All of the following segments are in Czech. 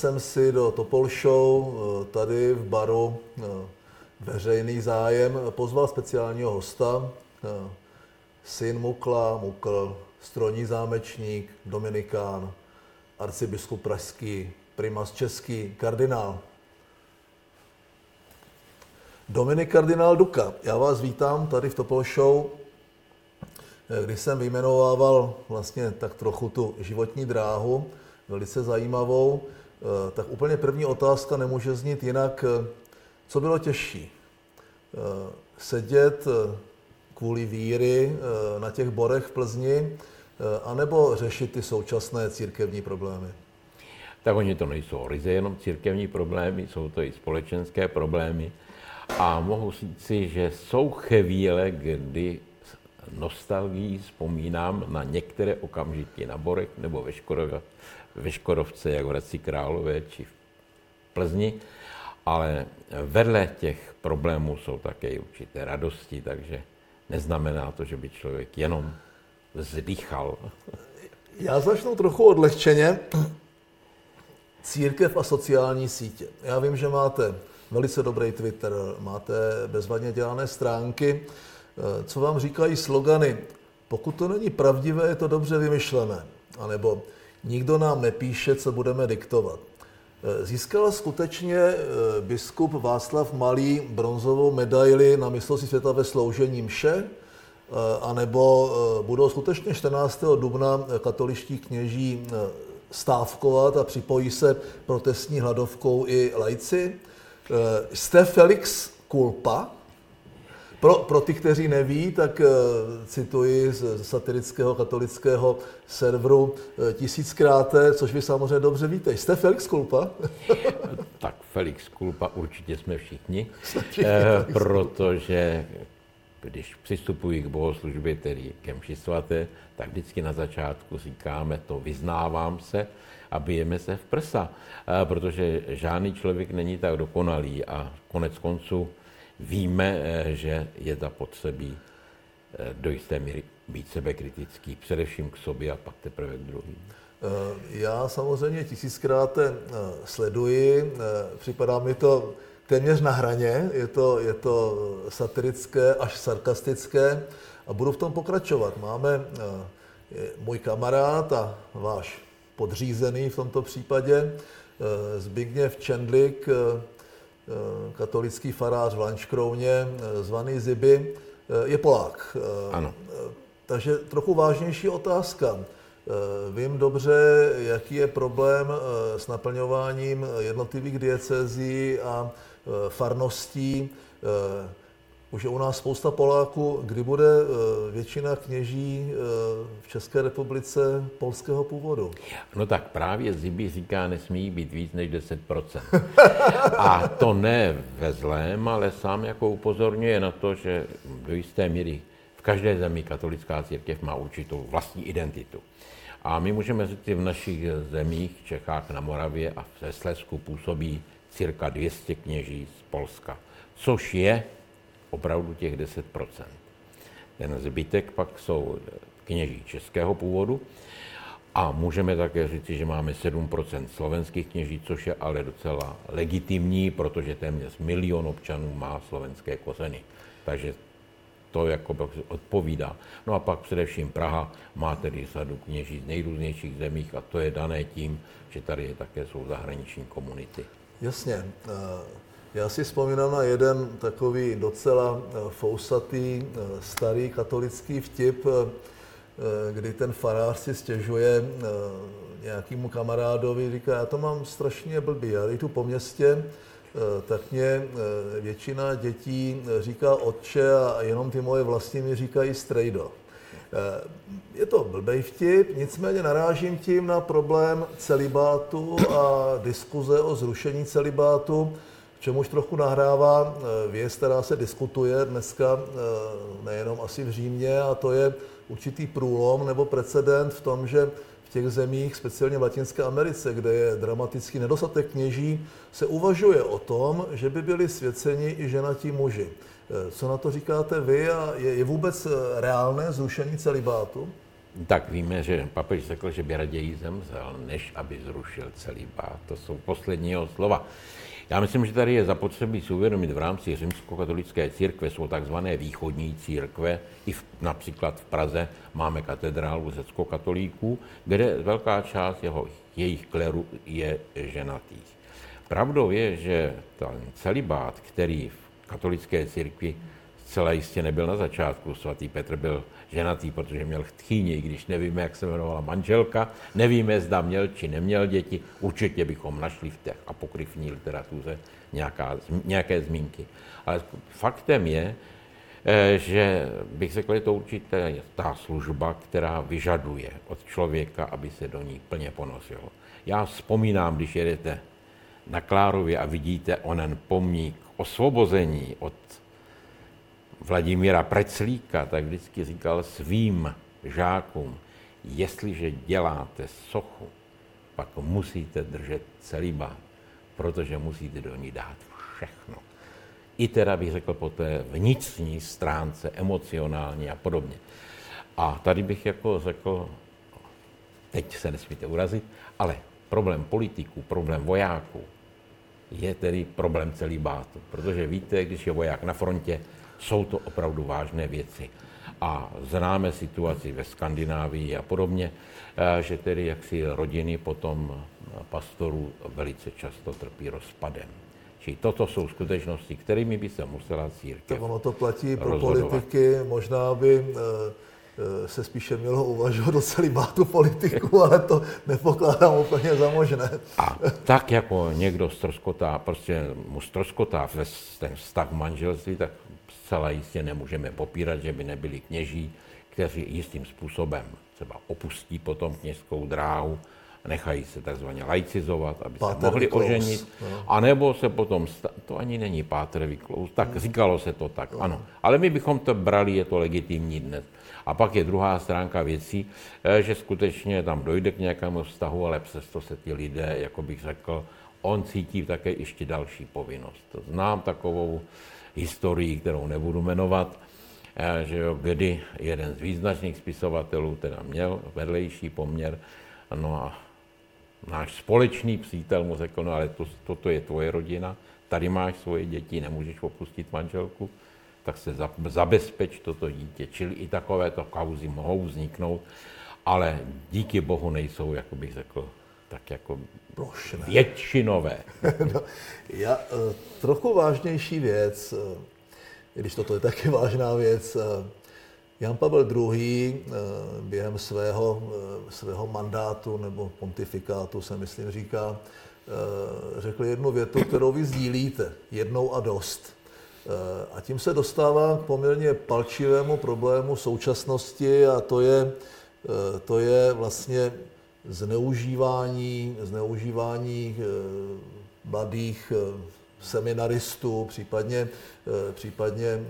jsem si do Topol Show tady v baru veřejný zájem pozval speciálního hosta, syn Mukla, Mukl, stroní zámečník, dominikán, arcibiskup pražský, primas český, kardinál. Dominik kardinál Duka, já vás vítám tady v Topol Show. Když jsem vyjmenovával vlastně tak trochu tu životní dráhu, velice zajímavou, tak úplně první otázka nemůže znít jinak, co bylo těžší? Sedět kvůli víry na těch borech v Plzni, anebo řešit ty současné církevní problémy? Tak oni to nejsou ryze jenom církevní problémy, jsou to i společenské problémy. A mohu říci, že jsou chvíle, kdy nostalgií vzpomínám na některé okamžiky na Borech nebo ve, Škodov, ve Škodovce, jak v Hradci Králové či v Plzni, ale vedle těch problémů jsou také určité radosti, takže neznamená to, že by člověk jenom zdýchal. Já začnu trochu odlehčeně. Církev a sociální sítě. Já vím, že máte velice dobrý Twitter, máte bezvadně dělané stránky. Co vám říkají slogany? Pokud to není pravdivé, je to dobře vymyšlené. A nebo nikdo nám nepíše, co budeme diktovat. Získal skutečně eh, biskup Václav Malý bronzovou medaili na mistrovství světa ve sloužení mše, eh, anebo eh, budou skutečně 14. dubna katoličtí kněží stávkovat a připojí se protestní hladovkou i lajci. Jste Felix Kulpa, pro, pro ty, kteří neví, tak uh, cituji z satirického katolického serveru uh, tisíckrát, což vy samozřejmě dobře víte. Jste Felix Kulpa? tak Felix Kulpa určitě jsme všichni, eh, protože když přistupují k bohoslužbě, tedy ke mši svaté, tak vždycky na začátku říkáme to vyznávám se a bijeme se v prsa, eh, protože žádný člověk není tak dokonalý a konec konců víme, eh, že je zapotřebí eh, do jisté míry být sebekritický, především k sobě a pak teprve k druhým. Eh, já samozřejmě tisíckrát sleduji, připadá mi to téměř na hraně, je to, je to satirické až sarkastické a budu v tom pokračovat. Máme můj kamarád a váš podřízený v tomto případě, Zbigněv Čendlik, katolický farář v Lanškrouně, eh, zvaný Ziby, eh, je Polák. Ano. Takže trochu vážnější otázka. Vím dobře, jaký je problém s naplňováním jednotlivých diecezí a farností už je u nás spousta Poláků. Kdy bude eh, většina kněží eh, v České republice polského původu? No tak právě Zibi říká, nesmí být víc než 10%. A to ne ve zlém, ale sám jako upozorňuje na to, že do jisté míry v každé zemi katolická církev má určitou vlastní identitu. A my můžeme říct, že v našich zemích, Čechách, na Moravě a v Slesku působí cirka 200 kněží z Polska, což je opravdu těch 10% Ten zbytek pak jsou kněží českého původu a můžeme také říct, že máme 7% slovenských kněží, což je ale docela legitimní, protože téměř milion občanů má slovenské kořeny. Takže to jako odpovídá. No a pak především Praha má tedy sadu kněží z nejrůznějších zemích a to je dané tím, že tady je také jsou zahraniční komunity. Jasně. Já si vzpomínám na jeden takový docela eh, fousatý, eh, starý katolický vtip, eh, kdy ten farář si stěžuje nějakému kamarádovi, říká, já to mám strašně blbý, já jdu po městě, tak mě většina dětí říká otče a jenom ty moje vlastní mi říkají strejdo. Je to blbej vtip, nicméně narážím tím na problém celibátu a diskuze o zrušení celibátu, čemuž trochu nahrává eh, věc, která se diskutuje dneska eh, nejenom asi v Římě, a to je určitý průlom nebo precedent v tom, že v těch zemích, speciálně v Latinské Americe, kde je dramatický nedostatek kněží, se uvažuje o tom, že by byli svěceni i ženatí muži. Eh, co na to říkáte vy a je, je vůbec reálné zrušení celibátu? tak víme, že papež řekl, že by raději zemřel, než aby zrušil celý bát. To jsou poslední slova. Já myslím, že tady je zapotřebí si uvědomit v rámci římskokatolické církve jsou takzvané východní církve. I v, například v Praze máme katedrálu řecko-katolíků, kde velká část jeho, jejich kleru je ženatých. Pravdou je, že ten celibát, který v katolické církvi zcela jistě nebyl na začátku. Svatý Petr byl ženatý, protože měl tchýni, i když nevíme, jak se jmenovala manželka, nevíme, zda měl či neměl děti, určitě bychom našli v té apokryfní literatuře nějaká, nějaké zmínky. Ale faktem je, eh, že bych řekl, je to určitě ta služba, která vyžaduje od člověka, aby se do ní plně ponosil. Já vzpomínám, když jedete na Klárově a vidíte onen pomník osvobození od Vladimíra Preclíka, tak vždycky říkal svým žákům, jestliže děláte sochu, pak musíte držet celibát, protože musíte do ní dát všechno. I teda bych řekl po té vnitřní stránce, emocionální a podobně. A tady bych jako řekl, teď se nesmíte urazit, ale problém politiků, problém vojáků je tedy problém celibátu. Protože víte, když je voják na frontě, jsou to opravdu vážné věci. A známe situaci ve Skandinávii a podobně, eh, že tedy jaksi rodiny potom pastorů velice často trpí rozpadem. Čili toto jsou skutečnosti, kterými by se musela církev To ono to platí pro rozhodovat. politiky, možná by eh, eh, se spíše mělo uvažovat o celibátu politiku, ale to nepokládám úplně za možné. A tak jako někdo stroskotá, prostě mu stroskotá ten vztah manželství, tak zcela jistě nemůžeme popírat, že by nebyli kněží, kteří jistým způsobem třeba opustí potom kněžskou dráhu, nechají se takzvaně laicizovat, aby Páter se mohli Vyklous. oženit, no. anebo se potom, to ani není Páter Vyklous, tak no. říkalo se to tak, no. ano. Ale my bychom to brali, je to legitimní dnes. A pak je druhá stránka věcí, eh, že skutečně tam dojde k nějakému vztahu, ale přesto se ty lidé, jako bych řekl, on cítí také ještě další povinnost. Znám takovou historii, kterou nebudu jmenovat, eh, že jo, kdy jeden z význačných spisovatelů teda měl vedlejší poměr, no a náš společný přítel mu řekl, no ale to, toto je tvoje rodina, tady máš svoje děti, nemůžeš opustit manželku, tak se zabezpeč toto dítě. Čili i takovéto kauzy mohou vzniknout, ale díky bohu nejsou, jako bych řekl, tak jako plošné. Většinové. no, já, eh, trochu vážnější věc, eh, když toto je taky vážná věc, eh, Jan Pavel II. během svého, svého mandátu nebo pontifikátu se myslím říká, řekl jednu větu, kterou vy sdílíte, jednou a dost. A tím se dostává k poměrně palčivému problému současnosti a to je, to je vlastně zneužívání, zneužívání eh, mladých eh, seminaristů, případně, eh, případně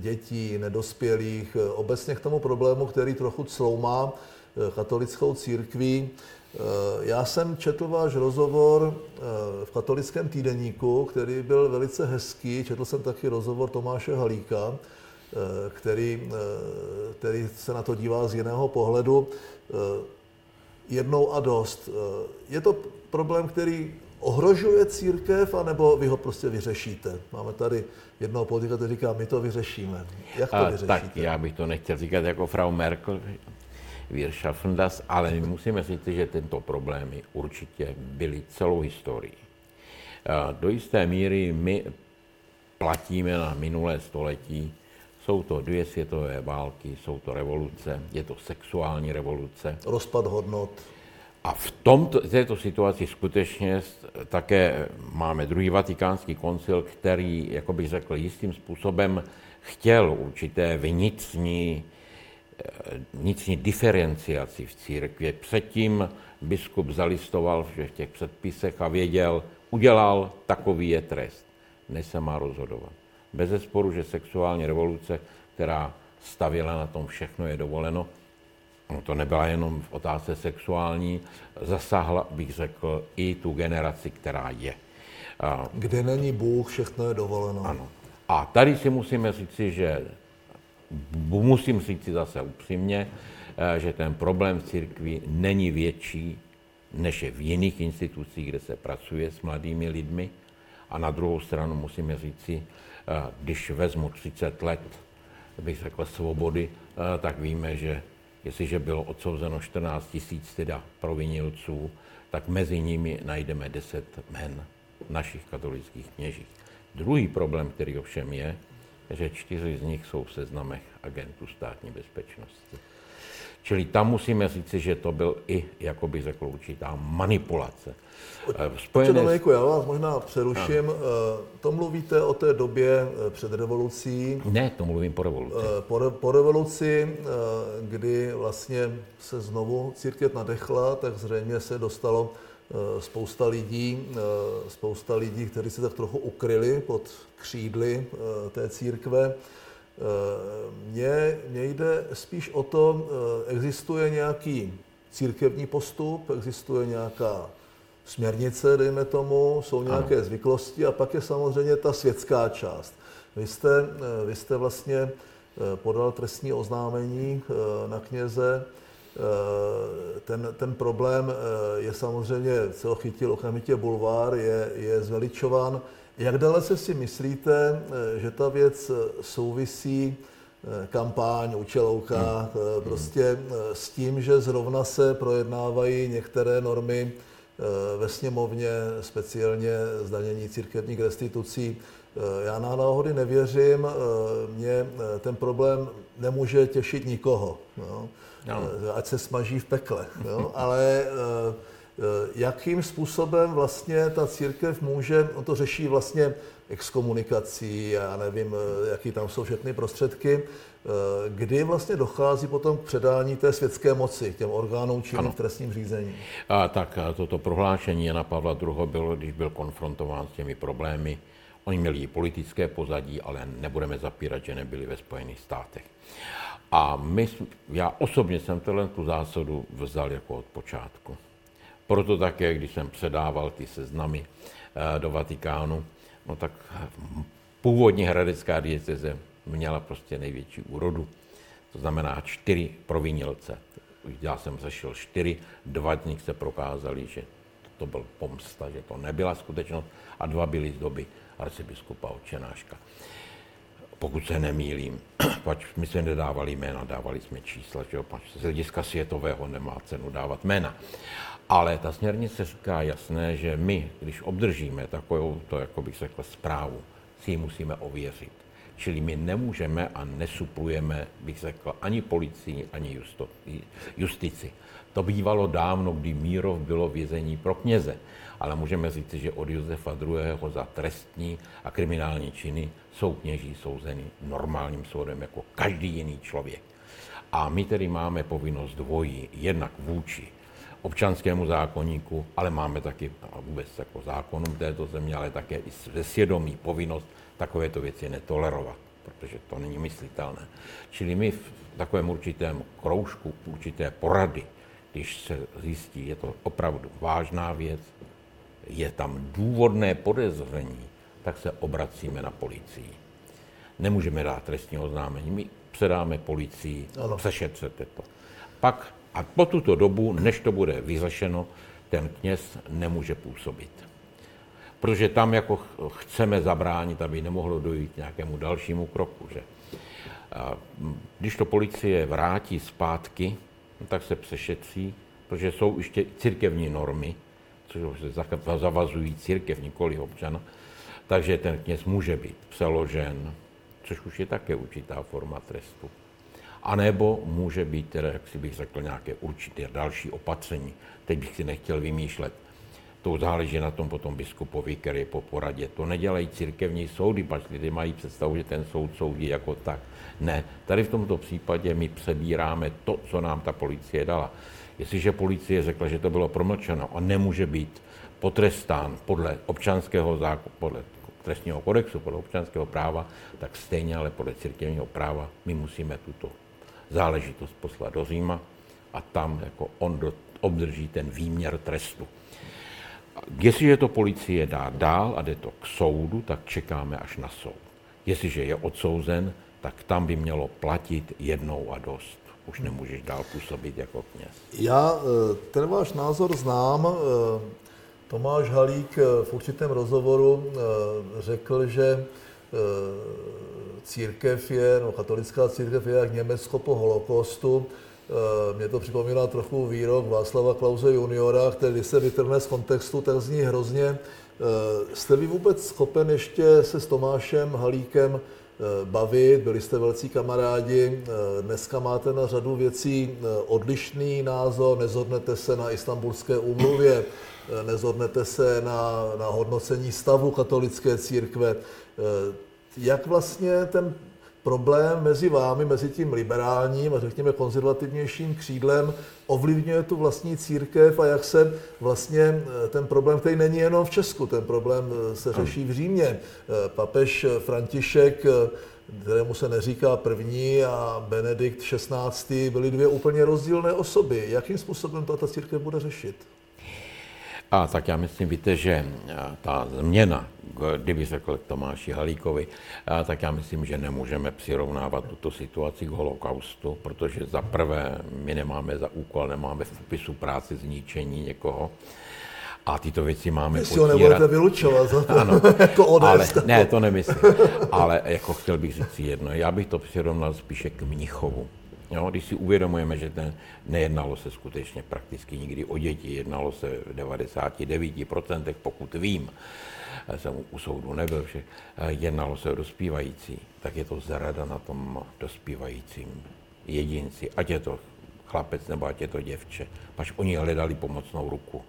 dětí, nedospělých, obecně k tomu problému, který trochu cloumá katolickou církví. Já jsem četl váš rozhovor v katolickém týdeníku, který byl velice hezký. Četl jsem taky rozhovor Tomáše Halíka, který, který se na to dívá z jiného pohledu jednou a dost. Eh, je to problém, který ohrožuje církev, anebo vy ho prostě vyřešíte? Máme tady jednoho politika, který říká, my to vyřešíme. Jak to a, vyřešíte? Tak já bych to nechtěl říkat jako Frau Merkel, Wir schaffen das, ale my musíme říct, že tento problémy určitě byly celou historii. Do jisté míry my platíme na minulé století, jsou to dvě světové války, jsou to revoluce, je to sexuální revoluce. Rozpad hodnot. A v tomto, této situaci skutečně také máme druhý vatikánský koncil, který, jako bych řekl, jistým způsobem chtěl určité vnitřní, eh, vnitřní diferenciaci v církvi. Předtím biskup zalistoval v těch předpisech a věděl, udělal, takový je trest, než se má rozhodovat. Bez zesporu, že sexuální revoluce, která stavěla na tom všechno je dovoleno, no to nebyla jenom v otázce sexuální, zasáhla, bych řekl, i tu generaci, která je. Kde není Bůh, všechno je dovoleno. Ano. A tady si musíme říci, že musím říci zase upřímně, že ten problém v církvi není větší, než je v jiných institucích, kde se pracuje s mladými lidmi. A na druhou stranu musíme říci, když vezmu 30 let, bych řekl, svobody, tak víme, že jestliže bylo odsouzeno 14 tisíc teda provinilců, tak mezi nimi najdeme 10 men našich katolických kněžích. Druhý problém, který ovšem je, že čtyři z nich jsou v seznamech agentů státní bezpečnosti. Čili tam musíme říci, že to byl i, jako bych řekl, určitá manipulace. Eh, spojené... Dominiku, já vás možná přeruším. Ano. Eh, to mluvíte o té době eh, před revolucí. Ne, to mluvím po revoluci. Po, re, po revoluci, kdy vlastně se znovu církev nadechla, tak zřejmě se dostalo spousta lidí, spousta lidí, kteří se tak trochu ukryli pod křídly té církve. Mně, mně jde spíš o to, existuje nějaký církevní postup, existuje nějaká směrnice, dejme tomu, jsou nějaké ano. zvyklosti a pak je samozřejmě ta světská část. Vy jste, eh, vy jste vlastně eh, podal trestní oznámení eh, na kněze. Ten, ten problém je samozřejmě, co chytil okamžitě bulvár, je, je zveličován. Jak dalece si myslíte, že ta věc souvisí kampaň, učelouka, hmm. prostě s tím, že zrovna se projednávají některé normy Eh, ve sněmovně, speciálně zdanění církevních restitucí. Eh, já na náhody nevěřím, eh, mě ten problém nemůže těšit nikoho, no. No. ať se smaží v pekle. No. Ale jakým způsobem vlastně ta církev může, on to řeší vlastně exkomunikací, já nevím, jaký tam jsou všechny prostředky, Eh, kdy vlastně dochází potom k předání té světské moci těm orgánům činným v trestním řízení. A tak a toto prohlášení Jana Pavla II. bylo, když byl konfrontován s těmi problémy. Oni měli i politické pozadí, ale nebudeme zapírat, že nebyli ve Spojených státech. A my, já osobně jsem tohle tu zásadu vzal jako od počátku. Proto také, když jsem předával ty seznamy eh, do Vatikánu, no tak původně hradecká dieceze měla prostě největší úrodu. To znamená čtyři provinilce. Já jsem řešil čtyři, dva z nich se prokázali, že to byl pomsta, že to nebyla skutečnost a dva byly z doby arcibiskupa Očenáška. Pokud se nemýlím, pač my jsme nedávali jména, dávali jsme čísla, že pač z hlediska světového nemá cenu dávat jména. Ale ta směrnice říká jasné, že my, když obdržíme takovou, to jako bych řekl, zprávu, si ji musíme ověřit. Čili my nemůžeme a nesuplujeme, bych řekl, ani policii, ani justici. To bývalo dávno, kdy Mírov bylo vězení pro kněze. Ale můžeme říct, že od Josefa II. za trestní a kriminální činy jsou kněží souzeny normálním soudem jako každý jiný člověk. A my tedy máme povinnost dvojí, jednak vůči občanskému zákonníku, ale máme taky vůbec jako zákonům této země, ale také i ze svědomí povinnost takovéto věci netolerovat, protože to není myslitelné. Čili my v takovém určitém kroužku, určité porady, když se zjistí, je to opravdu vážná věc, je tam důvodné podezření, tak se obracíme na policii. Nemůžeme dát trestní oznámení, my předáme policii, ano. přešetřete to. Pak a po tuto dobu, než to bude vyřešeno, ten kněz nemůže působit protože tam jako chceme zabránit, aby nemohlo dojít k nějakému dalšímu kroku. Že? A když to policie vrátí zpátky, no tak se přešetří, protože jsou ještě církevní normy, což se zavazují církev, nikoli občana, takže ten kněz může být přeložen, což už je také určitá forma trestu. A nebo může být, teda, jak si bych řekl, nějaké určité další opatření. Teď bych si nechtěl vymýšlet to záleží na tom potom biskupovi, který je po poradě. To nedělají církevní soudy, pač lidé mají představu, že ten soud soudí jako tak. Ne, tady v tomto případě my přebíráme to, co nám ta policie dala. Jestliže policie řekla, že to bylo promlčeno a nemůže být potrestán podle občanského zákona, podle trestního kodexu, podle občanského práva, tak stejně ale podle církevního práva my musíme tuto záležitost poslat do Říma a tam jako on do, obdrží ten výměr trestu. Jestliže to policie dá dál a jde to k soudu, tak čekáme až na soud. Jestliže je odsouzen, tak tam by mělo platit jednou a dost. už nemůžeš dál působit jako kněz. Já eh, ten váš názor znám. Eh, Tomáš Halík eh, v určitém rozhovoru řekl, že církev je, no katolická církev je jak Německo po holokostu. Mě to připomíná trochu výrok Václava Klauze juniora, který se vytrhne z kontextu, tak zní hrozně. Jste vy vůbec schopen ještě se s Tomášem Halíkem Eh, bavit, byli jste velcí kamarádi, eh, dneska máte na řadu věcí eh, odlišný názor, nezhodnete se na istambulské úmluvě, nezhodnete se na, na hodnocení stavu katolické církve. Jak vlastně ten problém mezi vámi, mezi tím liberálním a řekněme konzervativnějším křídlem ovlivňuje tu vlastní církev a jak se vlastně eh, ten problém, který není jenom v Česku, ten problém eh, se řeší v Římě. Eh, papež František kterému se neříká první a Benedikt XVI. byly dvě úplně rozdílné osoby. Jakým způsobem to ta církev bude řešit? A tak já myslím, víte, že ta změna, kdyby řekl k Tomáši Halíkovi, tak já myslím, že nemůžeme přirovnávat tuto situaci k holokaustu, protože za prvé my nemáme za úkol, nemáme v popisu práce zničení někoho, a tyto věci máme Jestli potírat. ho nebudete vylučovat za to, ano, jako ale, Ne, to nemyslím. Ale jako chtěl bych říct jedno, já bych to přirovnal spíše k Mnichovu. Jo, když si uvědomujeme, že ten, nejednalo se skutečně prakticky nikdy o děti, jednalo se v 99%, pokud vím, jsem u soudu nebyl, že jednalo se o dospívající, tak je to zrada na tom dospívajícím jedinci, ať je to chlapec nebo ať je to děvče. Paž oni hledali pomocnou ruku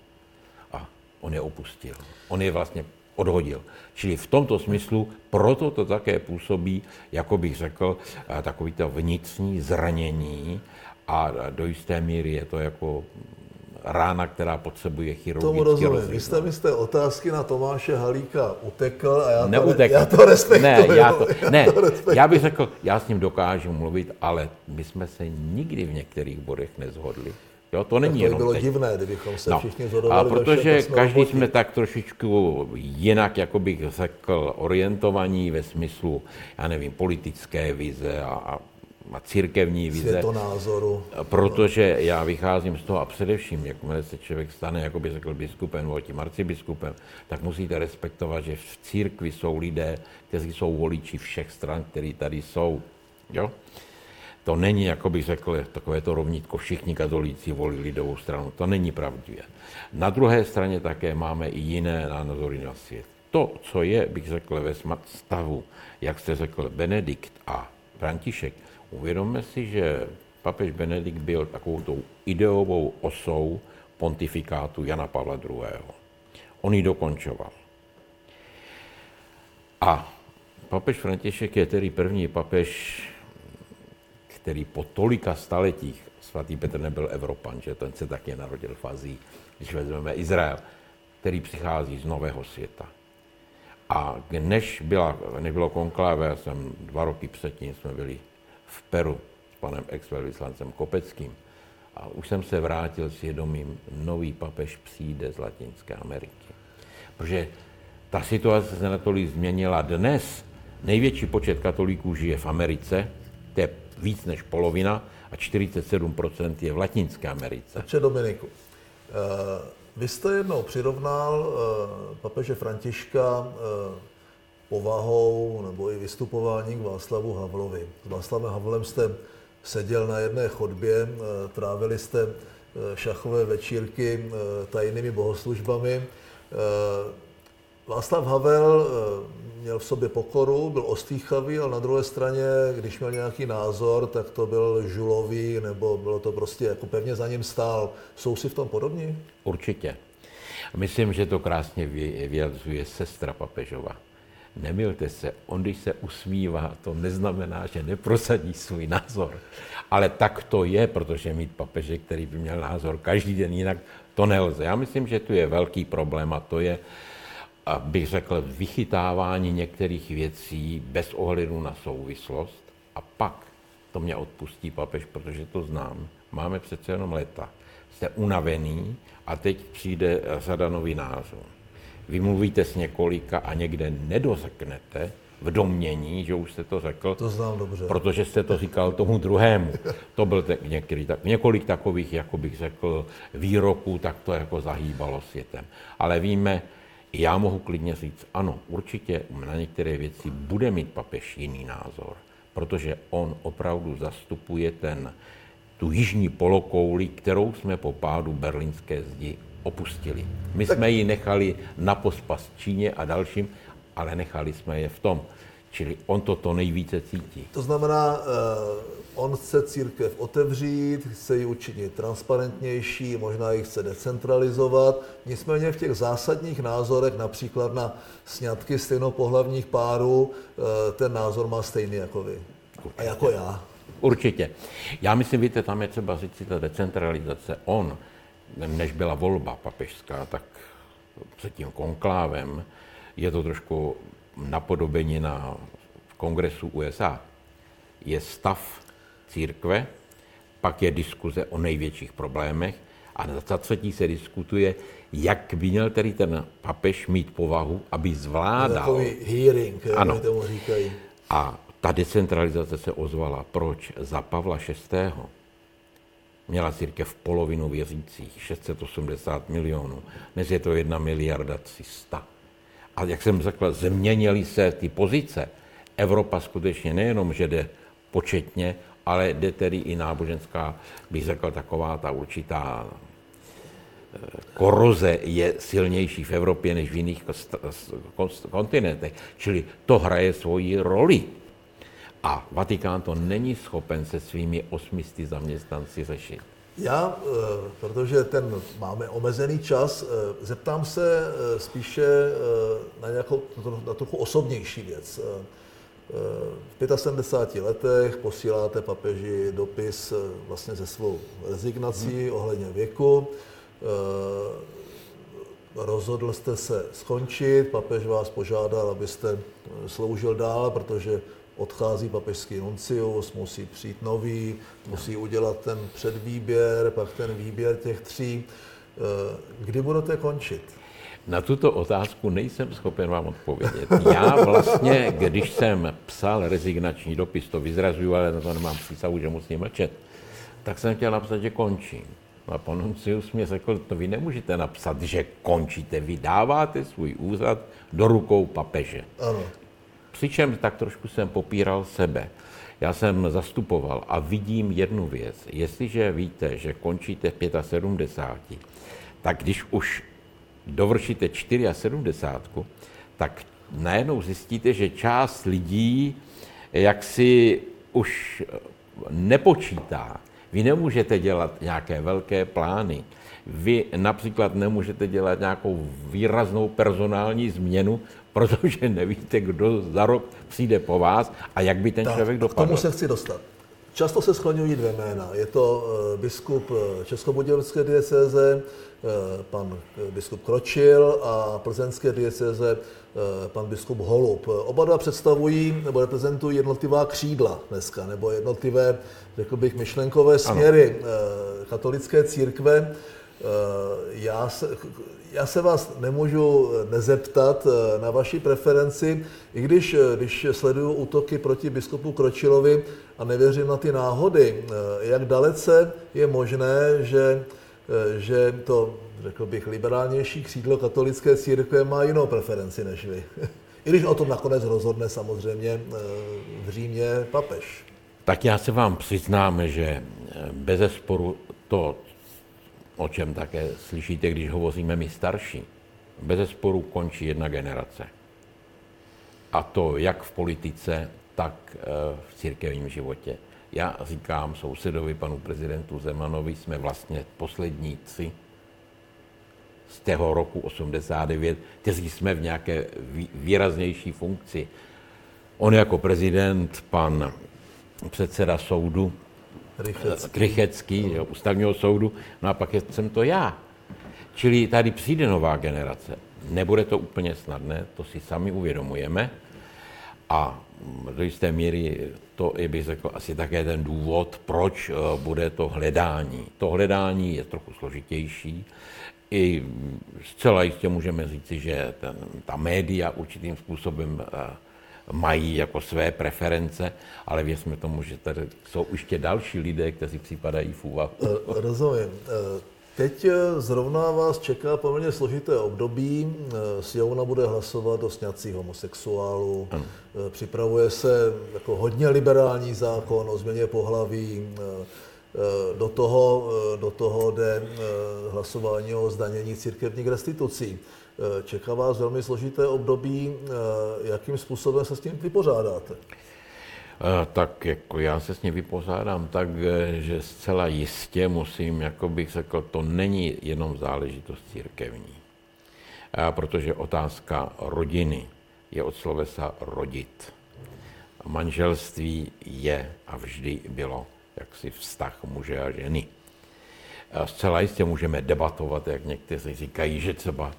a on je opustil. On je vlastně odhodil. Čili v tomto smyslu proto to také působí, jako bych řekl, eh, takový to vnitřní zranění a do jisté míry je to jako rána, která potřebuje chirurgický Tomu rozumím. Vy jste mi z té otázky na Tomáše Halíka utekl a já to, Neutekl. já to respektuju. Ne, já, to, ne já, to já bych řekl, já s ním dokážu mluvit, ale my jsme se nikdy v některých bodech nezhodli. Jo, to není to jenom bylo teď. divné, kdybychom se no. všichni zhodovali. A protože každý jsme tak trošičku jinak, jako bych řekl, orientovaní ve smyslu, já nevím, politické vize a, a církevní vize. Světonázoru. Protože já vycházím z toho a především, jakmile se člověk stane, jako by řekl biskupem nebo tím arcibiskupem, tak musíte respektovat, že v církvi jsou lidé, kteří jsou voliči všech stran, kteří tady jsou. Jo? To není, jako bych řekl, takové to rovnítko, všichni katolíci volí lidovou stranu. To není pravdivé. Na druhé straně také máme i jiné názory na svět. To, co je, bych řekl, ve stavu, jak jste řekl, Benedikt a František, uvědomme si, že papež Benedikt byl takovou tou ideovou osou pontifikátu Jana Pavla II. On ji dokončoval. A papež František je tedy první papež který po tolika staletích, svatý Petr nebyl Evropan, že ten se taky narodil v Azii, když vezmeme Izrael, který přichází z nového světa. A než, byla, než bylo konkláve, já jsem dva roky předtím jsme byli v Peru s panem ex Kopeckým, a už jsem se vrátil s vědomím, nový papež přijde z Latinské Ameriky. Protože ta situace se natolik změnila dnes. Největší počet katolíků žije v Americe, to je víc než polovina a 47% je v Latinské Americe. Če Dominiku, eh, vy jste jednou přirovnal eh, papeže Františka eh, povahou nebo i vystupováním k Václavu Havlovi. S Václavem Havlem jste seděl na jedné chodbě, trávili jste šachové večírky tajnými bohoslužbami. Václav Havel eh, měl v sobě pokoru, byl ostýchavý, ale na druhé straně, když měl nějaký názor, tak to byl žulový, nebo bylo to prostě jako pevně za ním stál. Jsou si v tom podobní? Určitě. Myslím, že to krásně vyjadřuje sestra papežova. Nemilte se, on když se usmívá, to neznamená, že neprosadí svůj názor. Ale tak to je, protože mít papeže, který by měl názor každý den jinak, to nelze. Já myslím, že tu je velký problém a to je, bych řekl, vychytávání některých věcí bez ohledu na souvislost a pak to mě odpustí papež, protože to znám. Máme přece jenom leta. Jste unavený a teď přijde řada novinářů. Vy mluvíte s několika a někde nedořeknete v domění, že už jste to řekl. To znám dobře. Protože jste to říkal tomu druhému. To byl te, některý, tak, několik takových, jako bych řekl, výroků, tak to jako zahýbalo světem. Ale víme, já mohu klidně říct, ano, určitě na některé věci bude mít papež jiný názor, protože on opravdu zastupuje ten, tu jižní polokouli, kterou jsme po pádu berlínské zdi opustili. My tak... jsme ji nechali na pospas Číně a dalším, ale nechali jsme je v tom. Čili on to to nejvíce cítí. To znamená, uh, on chce církev otevřít, chce ji učinit transparentnější, možná ji chce decentralizovat. Nicméně v těch zásadních názorech, například na sňatky stejnopohlavních párů, uh, ten názor má stejný jako vy. Určitě. A jako já. Určitě. Já myslím, víte, tam je třeba říct ta decentralizace. On, než byla volba papežská, tak před tím konklávem je to trošku napodobení na kongresu USA. Je stav církve, pak je diskuze o největších problémech a za třetí se diskutuje, jak by měl tedy ten papež mít povahu, aby zvládal... Takový hearing, ano. tomu říkají. A ta decentralizace se ozvala. Proč? Za Pavla VI. měla církev polovinu věřících, 680 milionů. Dnes je to jedna miliarda 300. A jak jsem řekl, změnily se ty pozice. Evropa skutečně nejenom, že jde početně, ale jde tedy i náboženská, bych řekl, taková ta určitá eh, koroze je silnější v Evropě než v jiných kontinentech. Čili to hraje svoji roli. A Vatikán to není schopen se svými osmisty zaměstnanci řešit. Já, eh, protože ten máme omezený čas, eh, zeptám se eh, spíše na nějakou na trochu osobnější věc. V 75 letech posíláte papeži dopis vlastně se svou rezignací hmm. ohledně věku. Rozhodl jste se skončit, papež vás požádal, abyste sloužil dál, protože odchází papežský nuncius, musí přijít nový, musí udělat ten předvýběr, pak ten výběr těch tří. Eh, kdy budete končit? Na tuto otázku nejsem schopen vám odpovědět. Já vlastně, když jsem psal rezignační dopis, to vyzrazuju, ale na to nemám přísahu, že musím mlčet, tak jsem chtěl napsat, že končím. A pan Nuncius mě řekl, to vy nemůžete napsat, že končíte, vy dáváte svůj úřad do rukou papeže. Ano. Přičem tak trošku jsem popíral sebe. Já jsem zastupoval a vidím jednu věc. Jestliže víte, že končíte v 75, tak když už dovršíte 74, tak najednou zjistíte, že část lidí jak si už nepočítá. Vy nemůžete dělat nějaké velké plány. Vy například nemůžete dělat nějakou výraznou personální změnu, protože nevíte, kdo za rok přijde po vás a jak by ten tak, člověk dopadl. K tomu se chci dostat. Často se skloňují dvě jména. Je to eh, biskup eh, Českobudějovické diecéze, eh, pan biskup Kročil a plzeňské diecéze pan biskup Holub. Oba dva představují nebo reprezentují jednotlivá křídla dneska, nebo jednotlivé, řekl bych, myšlenkové směry ano. katolické církve. Já se, já se vás nemůžu nezeptat eh, na vaši preferenci, i když, eh, když sleduju útoky proti biskupu Kročilovi a nevěřím na ty náhody, eh, jak dalece je možné, že, že to, řekl bych, liberálnější křídlo katolické církve má jinou preferenci než vy. I když o tom nakonec rozhodne samozřejmě v Římě papež. Tak já se vám přiznám, že bez sporu to, o čem také slyšíte, když hovoříme my starší. Bez sporu končí jedna generace. A to jak v politice, tak eh, v církevním životě. Já říkám sousedovi, panu prezidentu Zemanovi, jsme vlastně poslední tři z toho roku 89, kteří jsme v nějaké výraznější funkci. On jako prezident, pan předseda soudu, Rychecký, Rychecký jo, ústavního soudu, no a pak jsem to já. Čili tady přijde nová generace. Nebude to úplně snadné, to si sami uvědomujeme. A do jisté míry to je, bych řekl, asi také ten důvod, proč eh, bude to hledání. To hledání je trochu složitější. I zcela jistě můžeme říci, že ten, ta média určitým způsobem eh, mají jako své preference, ale věřme tomu, že tady jsou ještě další lidé, kteří připadají v úvahu. Rozumím. Teď zrovna vás čeká poměrně složité období. Sněmovna bude hlasovat o sňacích homosexuálů. Ano. Připravuje se jako hodně liberální zákon o změně pohlaví. Do toho, do toho jde hlasování o zdanění církevních restitucí. Čeká vás velmi složité období. Jakým způsobem se s tím vypořádáte? tak jako já se s ním vypořádám tak, že zcela jistě musím, jako bych řekl, to není jenom záležitost církevní. Protože otázka rodiny je od slovesa rodit. Manželství je a vždy bylo jaksi vztah muže a ženy. Zcela jistě můžeme debatovat, jak někteří říkají, že třeba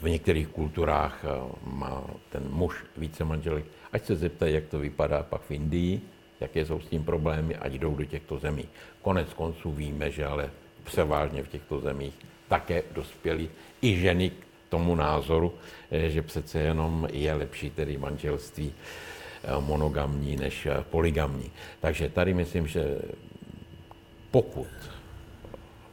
v některých kulturách e, má ten muž více manželek. Ať se zeptají, jak to vypadá pak v Indii, jaké jsou s tím problémy, ať jdou do těchto zemí. Konec konců víme, že ale převážně v těchto zemích také dospěli i ženy k tomu názoru, eh, že přece jenom je lepší tedy manželství eh, monogamní než eh, poligamní. Takže tady myslím, že pokud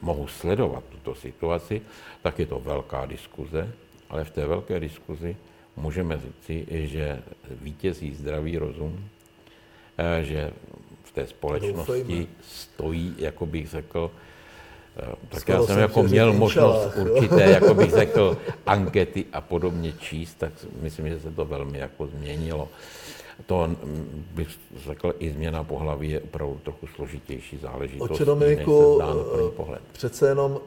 mohu sledovat tuto situaci, tak je to velká diskuze, ale v té velké diskuzi můžeme říci, že vítězí zdravý rozum, eh, že v té společnosti stojí, jako bych řekl, eh, tak Skoro já jsem jako měl možnost čelách, určité, jako bych řekl, ankety a podobně číst, tak myslím, že se to velmi jako změnilo. To mm, bych řekl, i změna pohlaví je opravdu trochu složitější záležitost, Oče Dominiku, eh, přece jenom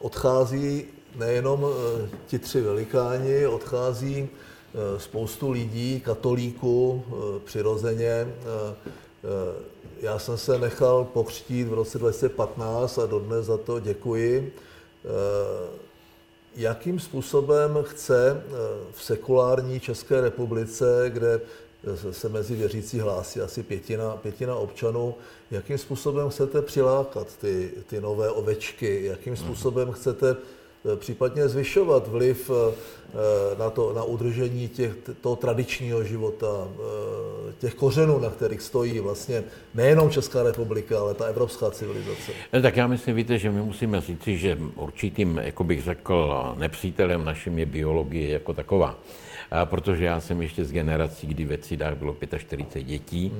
odchází nejenom eh, ti tři velikáni, odchází eh, spoustu lidí, katolíků, eh, přirozeně. Já jsem se nechal pokřtít v roce 2015 a dodnes za to děkuji. Jakým způsobem chce v sekulární České republice, kde se mezi věřící hlásí asi pětina, pětina občanů, jakým způsobem chcete přilákat ty, ty nové ovečky, jakým způsobem chcete Eh, případně zvyšovat vliv eh, eh, na, to, na udržení těch, toho tradičního života, těch kořenů, na kterých stojí vlastně nejenom Česká republika, ale ta evropská civilizace. Tak já myslím, víte, že my musíme říci, že určitým, jako bych řekl, nepřítelem naším je biologie jako taková. A protože já jsem ještě z generací, kdy ve třídách bylo 45 dětí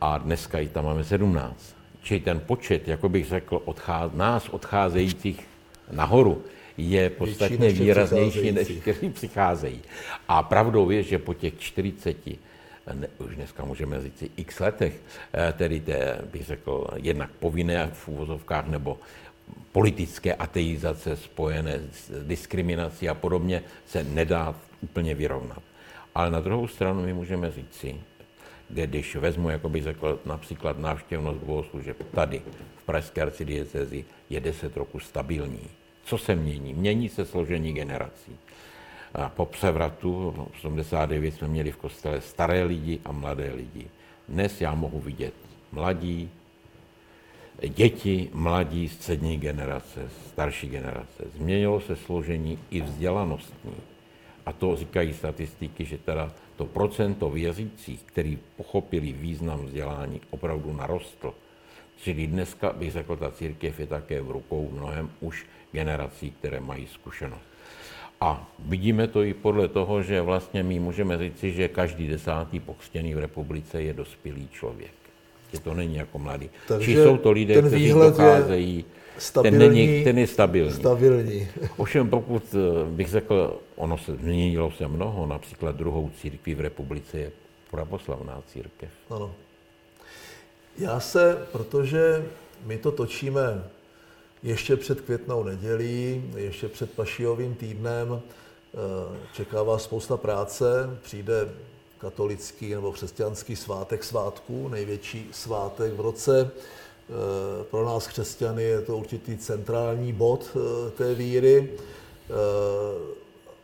a dneska i tam máme 17. Čili ten počet, jako bych řekl, odcház, nás odcházejících nahoru je podstatně výraznější, než kteří přicházejí. A pravdou je, že po těch 40 ne, už dneska můžeme říct x letech, eh, tedy té, bych řekl, jednak povinné v úvozovkách nebo politické ateizace spojené s diskriminací a podobně se nedá úplně vyrovnat. Ale na druhou stranu my můžeme říci, když vezmu, jako bych řekl, například návštěvnost bohoslužeb tady v Pražské arcidiecezi je 10 roku stabilní. Co se mění? Mění se složení generací. A po převratu v 89 jsme měli v kostele staré lidi a mladé lidi. Dnes já mohu vidět mladí, děti, mladí, střední generace, starší generace. Změnilo se složení i vzdělanostní. A to říkají statistiky, že teda to procento věřících, který pochopili význam vzdělání, opravdu narostlo. Čili dneska bych řekl, ta církev je také v rukou mnohem už generací, které mají zkušenost. A vidíme to i podle toho, že vlastně my můžeme říci, že každý desátý pokřtěný v republice je dospělý člověk. Že to není jako mladý. Takže Či jsou to lidé, kteří docházejí, stabilní, ten, není, ten je stabilní. stabilní. Ovšem pokud eh, bych řekl, ono se změnilo se mnoho, například druhou církví v republice je pravoslavná církev. Ano. Já se, protože my to točíme ještě před květnou nedělí, ještě před pašijovým týdnem, eh, čeká vás spousta práce, přijde katolický nebo křesťanský svátek svátků, největší svátek v roce. Eh, pro nás křesťany je to určitý centrální bod eh, té víry.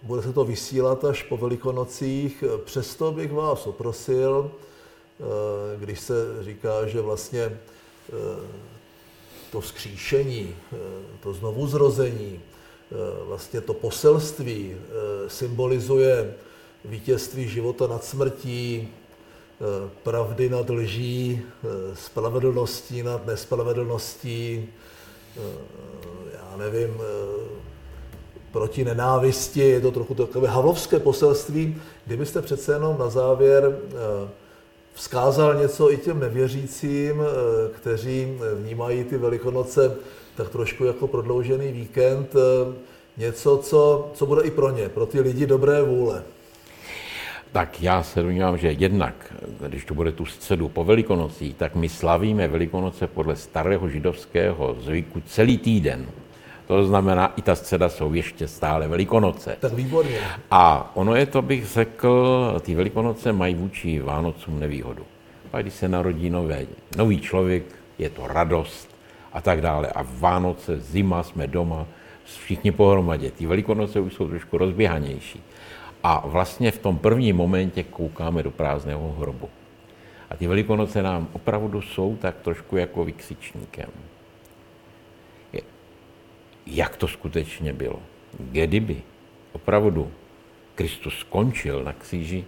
Bude se to vysílat až po velikonocích. Přesto bych vás oprosil, když se říká, že vlastně to vzkříšení, eh, to znovuzrození, eh, vlastně to poselství eh, symbolizuje vítězství života nad smrtí, pravdy nad lží, spravedlností nad nespravedlností, já nevím, proti nenávisti, je to trochu takové havlovské poselství. Kdybyste přece jenom na závěr vzkázal něco i těm nevěřícím, kteří vnímají ty velikonoce tak trošku jako prodloužený víkend, eh, něco, co, co bude i pro ně, pro ty lidi dobré vůle. Tak já se domnívám, že jednak, když to bude tu středu po Velikonocích, tak my slavíme Velikonoce podle starého židovského zvyku celý týden. To znamená, i ta středa jsou ještě stále Velikonoce. Tak výborně. A ono je to, bych řekl, ty Velikonoce mají vůči Vánocům nevýhodu. A když se narodí nové, nový člověk, je to radost, a tak dále. A Vánoce, zima, jsme doma, všichni pohromadě. Ty velikonoce už jsou trošku rozběhanější. A vlastně v tom prvním momentě koukáme do prázdného hrobu. A ty velikonoce nám opravdu jsou tak trošku jako vykřičníkem. Jak to skutečně bylo? Kdyby opravdu Kristus skončil na kříži,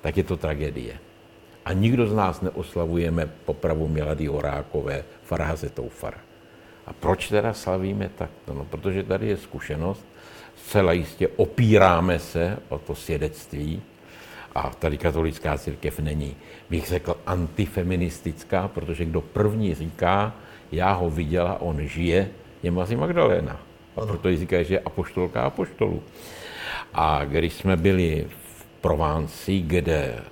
tak je to tragédie. A nikdo z nás neoslavujeme popravu Milady Horákové, Farhaze Toufara. A proč teda slavíme takto? No, protože tady je zkušenost, zcela jistě opíráme se o to svědectví, a tady katolická církev není, bych řekl, antifeministická, protože kdo první říká, já ho viděla, on žije, je Mazi Magdalena. A proto říká, že je apoštolka apoštolů. A když jsme byli v Provánci, kde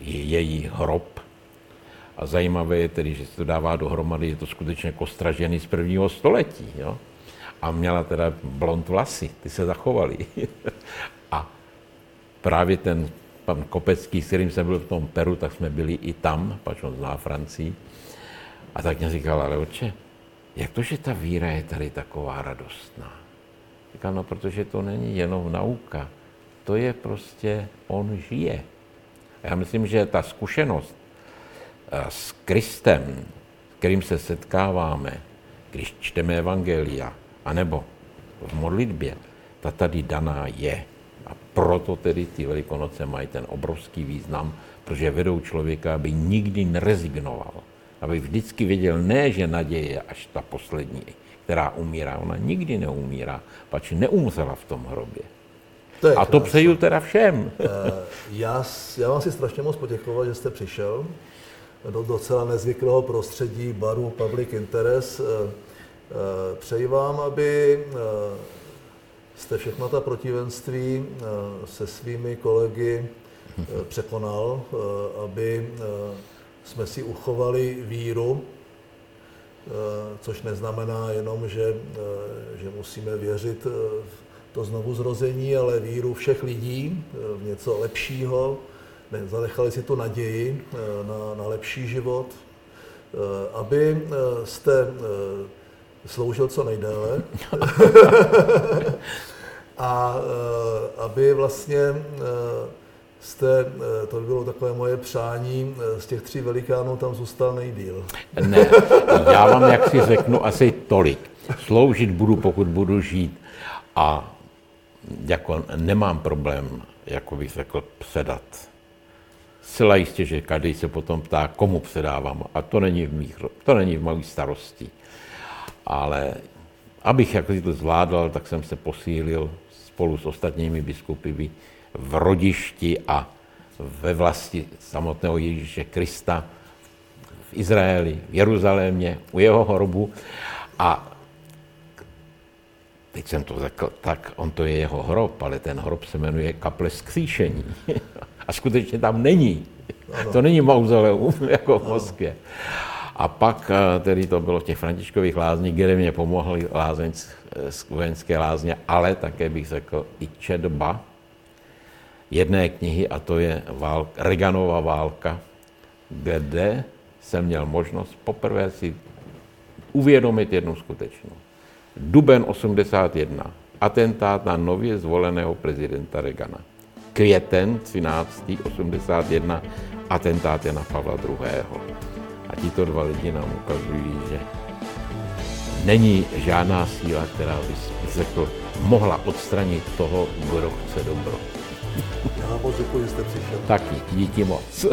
je její hrob. A zajímavé je tedy, že se to dává dohromady, je to skutečně kostra ženy z prvního století. Jo? A měla teda blond vlasy, ty se zachovaly. a právě ten pan Kopecký, s kterým jsem byl v tom Peru, tak jsme byli i tam, pač on zná Francii. A tak mě říkal, ale oče, jak to, že ta víra je tady taková radostná? Říkal, no, protože to není jenom nauka, to je prostě, on žije. Já myslím, že ta zkušenost eh, s Kristem, s kterým se setkáváme, když čteme Evangelia, anebo v modlitbě, ta tady daná je. A proto tedy ty velikonoce mají ten obrovský význam, protože vedou člověka, aby nikdy nerezignoval. Aby vždycky věděl, ne, že naděje je až ta poslední, která umírá. Ona nikdy neumírá, pač neumřela v tom hrobě. To a to přeju teda všem. Eh, já, já vám si strašně moc poděkovat, že jste přišel do docela nezvyklého prostředí baru Public Interest. Eh, eh, přeji vám, aby jste všechna ta protivenství se svými kolegy překonal, aby jsme si uchovali víru, což neznamená jenom, že, že musíme věřit v to znovu zrození, ale víru všech lidí eh, v něco lepšího, zanechali si tu naději eh, na, na lepší život, eh, aby jste sloužil co nejdéle. A aby vlastně jste, to by bylo takové moje přání, z těch tří velikánů tam zůstal nejdíl. Ne, já vám jak si řeknu asi tolik. Sloužit budu, pokud budu žít. A jako nemám problém, jako bych řekl, předat. Zcela jistě, že každý se potom ptá, komu předávám. A to není v, mých, to není v mojí starosti. Ale abych jako to zvládal, tak jsem se posílil spolu s ostatními biskupy v rodišti a ve vlasti samotného Ježíše Krista v Izraeli, v Jeruzalémě, u jeho hrobu. A teď jsem to řekl, tak on to je jeho hrob, ale ten hrob se jmenuje kaple skříšení. A skutečně tam není. Ano. To není mauzoleum, jako v Moskvě. A pak eh, tedy to bylo v těch františkových lázních, kde mě pomohli lázeň z vojenské lázně, ale také bych řekl i četba jedné knihy, a to je válka, Reganova válka, kde jsem měl možnost poprvé si uvědomit jednu skutečnost Duben 81. Atentát na nově zvoleného prezidenta Regana. Květen 13. 81. Atentáty na Pavla II. A tito dva lidi nám ukazují, že není žádná síla, která by řekl, mohla odstranit toho, kdo chce dobro. Já moc děkuji, že jste přišel. Taky, díky moc.